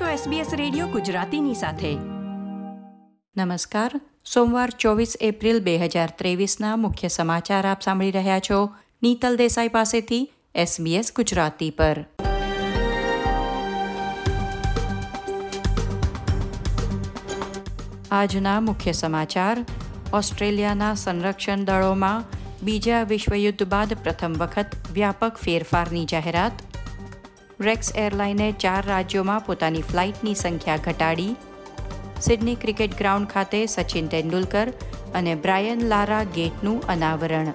છો SBS radio ગુજરાતીની સાથે. નમસ્કાર. સોમવાર ચોવીસ એપ્રિલ બે હજાર ત્રેવીસના મુખ્ય સમાચાર આપ સાંભળી રહ્યા છો નીતલ દેસાઈ પાસેથી SBS ગુજરાતી પર. આજના મુખ્ય સમાચાર. ઓસ્ટ્રેલિયાના સંરક્ષણ દળોમાં બીજા વિશ્વયુદ્ધ બાદ પ્રથમ વખત વ્યાપક ફેરફારની જાહેરાત રેક્સ એરલાઈને ચાર રાજ્યોમાં પોતાની ફ્લાઇટની સંખ્યા ઘટાડી. સિડની ક્રિકેટ ગ્રાઉન્ડ ખાતે સચિન તેંડુલકર અને બ્રાયન લારા ગેટનું અનાવરણ.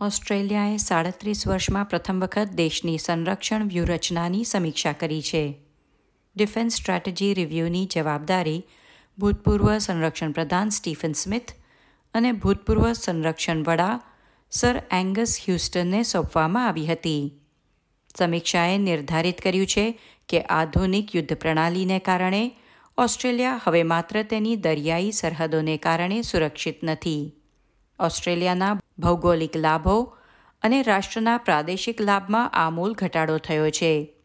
ઓસ્ટ્રેલિયાએ સાડત્રીસ વર્ષમાં પ્રથમ વખત દેશની સંરક્ષણ વ્યૂહરચનાની સમીક્ષા કરી છે. ડિફેન્સ સ્ટ્રેટેજી રિવ્યૂની જવાબદારી ભૂતપૂર્વ સંરક્ષણ પ્રધાન સ્ટીફન સ્મિથ અને ભૂતપૂર્વ સંરક્ષણ વડા સર એંગસ હ્યુસ્ટનને સોંપવામાં આવી હતી. સમીક્ષાએ નિર્ધારિત કર્યું છે કે આધુનિક યુદ્ધ પ્રણાલીને કારણે ઓસ્ટ્રેલિયા હવે માત્ર તેની દરિયાઈ સરહદોને કારણે સુરક્ષિત નથી. ઓસ્ટ્રેલિયાના ભૌગોલિક લાભો અને રાષ્ટ્રના પ્રાદેશિક લાભમાં આમૂલ ઘટાડો થયો છે.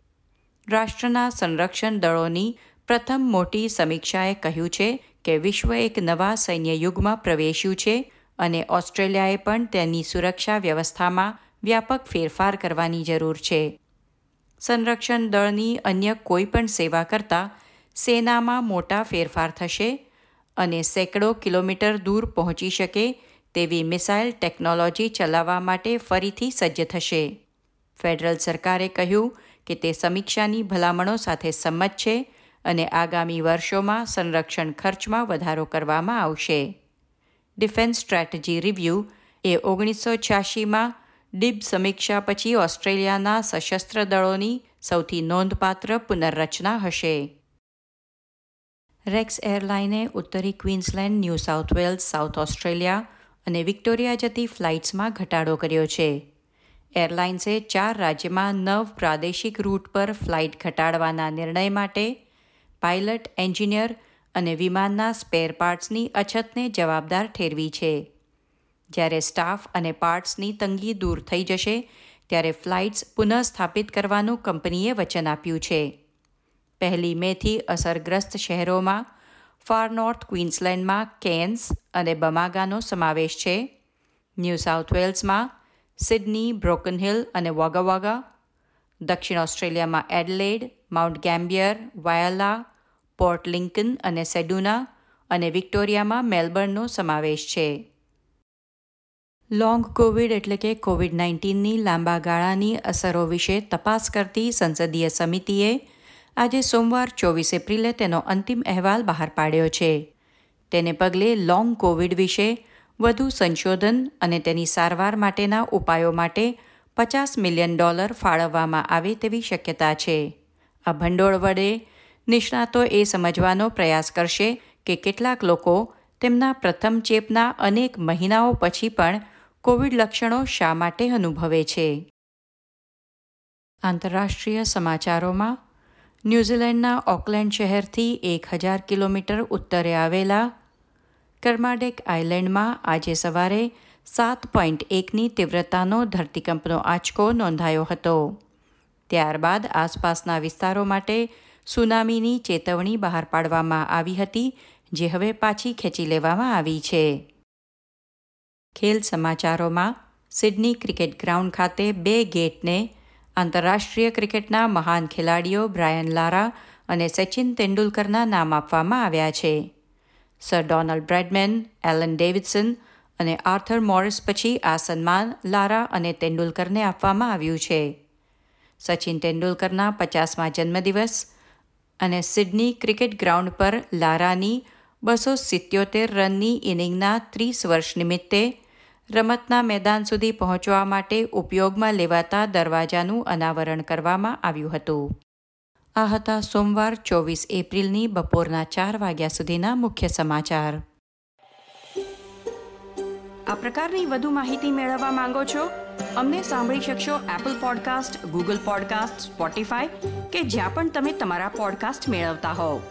રાષ્ટ્રના સંરક્ષણ દળોની પ્રથમ મોટી સમીક્ષાએ કહ્યું છે કે વિશ્વ એક નવા સૈન્ય યુગમાં પ્રવેશ્યું છે અને ઓસ્ટ્રેલિયાએ પણ તેની સુરક્ષા વ્યવસ્થામાં વ્યાપક ફેરફાર કરવાની જરૂર છે. સંરક્ષણ દળની અન્ય કોઈ પણ સેવા કરતાં સેનામાં મોટા ફેરફાર થશે અને સેંકડો કિલોમીટર દૂર પહોંચી શકે તેવી મિસાઇલ ટેકનોલોજી ચલાવવા માટે ફરીથી સજ્જ થશે. ફેડરલ સરકારે કહ્યું કે તે સમીક્ષાની ભલામણો સાથે સંમત છે અને આગામી વર્ષોમાં સંરક્ષણ ખર્ચમાં વધારો કરવામાં આવશે. ડિફેન્સ સ્ટ્રેટેજી રિવ્યૂ એ ઓગણીસો છ્યાસીમાં ડીબ સમીક્ષા પછી ઓસ્ટ્રેલિયાના સશસ્ત્ર દળોની સૌથી નોંધપાત્ર પુનર્રચના હશે. રેક્સ એરલાઈને ઉત્તરી Queensland, New South Wales, South Australia અને વિક્ટોરિયા જતી ફ્લાઇટ્સમાં ઘટાડો કર્યો છે. એરલાઇન્સે ચાર રાજ્યમાં નવ પ્રાદેશિક રૂટ પર ફ્લાઇટ ઘટાડવાના નિર્ણય માટે પાયલટ, એન્જિનિયર અને વિમાનના સ્પેર પાર્ટ્સની અછતને જવાબદાર ઠેરવી છે. જ્યારે સ્ટાફ અને પાર્ટ્સની તંગી દૂર થઈ જશે, ત્યારે ફ્લાઇટ્સ પુનઃસ્થાપિત કરવાનું કંપનીએ વચન આપ્યું છે. પહેલી મેથી અસરગ્રસ્ત શહેરોમાં, ફાર નોર્થ ક્વીન્સલેન્ડમાં કેન્સ અને બમાગાનો સમાવેશ છે. ન્યૂ સાઉથ વેલ્સમાં સિડની, બ્રોકન હિલ અને વાગા દક્ષિણ ઓસ્ટ્રેલિયામાં Adelaide, Mount Gambier, Whyalla, Port Lincoln અને સેડુના અને વિક્ટોરિયામાં મેલબર્નનો સમાવેશ છે. લોંગ કોવિડ એટલે કે કોવિડ નાઇન્ટીનની લાંબા ગાળાની અસરો વિશે તપાસ કરતી સંસદીય સમિતિએ આજે સોમવાર ચોવીસ એપ્રિલે તેનો અંતિમ અહેવાલ બહાર પાડ્યો છે. તેને પગલે લોંગ કોવિડ વિશે વધુ સંશોધન અને તેની સારવાર માટેના ઉપાયો માટે પચાસ મિલિયન ડોલર ફાળવવામાં આવે તેવી શક્યતા છે. આ ભંડોળ વડે નિષ્ણાતો એ સમજવાનો પ્રયાસ કરશે કે કેટલાક લોકો તેમના પ્રથમ ચેપના અનેક મહિનાઓ પછી પણ કોવિડ લક્ષણો શા માટે અનુભવે છે. આંતરરાષ્ટ્રીય સમાચારોમાં ન્યૂઝીલેન્ડના ઓકલેન્ડ શહેરથી એક હજાર કિલોમીટર ઉત્તરે આવેલા કર્માડેક આઇલેન્ડમાં આજે સવારે સાત પોઈન્ટ એકની તીવ્રતાનો ધરતીકંપનો આંચકો નોંધાયો હતો. ત્યારબાદ આસપાસના વિસ્તારો માટે સુનામીની ચેતવણી બહાર પાડવામાં આવી હતી, જે હવે પાછી ખેંચી લેવામાં આવી છે. ખેલ સમાચારોમાં સિડની ક્રિકેટ ગ્રાઉન્ડ ખાતે બે ગેટને આંતરરાષ્ટ્રીય ક્રિકેટના મહાન ખેલાડીઓ બ્રાયન લારા અને સચિન તેંડુલકરના નામ આપવામાં આવ્યા છે. Sir Donald Bradman Alan Davidson અને આર્થર મોરિસ પછી આ સન્માન લારા અને તેંડુલકરને આપવામાં આવ્યું છે. સચિન તેંડુલકરના પચાસમાં જન્મદિવસ અને સિડની ક્રિકેટ ગ્રાઉન્ડ પર લારાની બસો સિત્યોતેર રનની ઇનિંગના ત્રીસ વર્ષ નિમિત્તે રમતના મેદાન સુધી પહોંચવા માટે ઉપયોગમાં લેવાતા દરવાજાનું અનાવરણ કરવામાં આવ્યું હતું. આ હતા સોમવાર ચોવીસ એપ્રિલની બપોરના ચાર વાગ્યા સુધીના મુખ્ય સમાચાર. આ પ્રકારની વધુ માહિતી મેળવવા માંગો છો? અમને સાંભળી શકશો Apple podcast Google podcast Spotify કે જ્યાં પણ તમે તમારા પોડકાસ્ટ મેળવતા હોવ.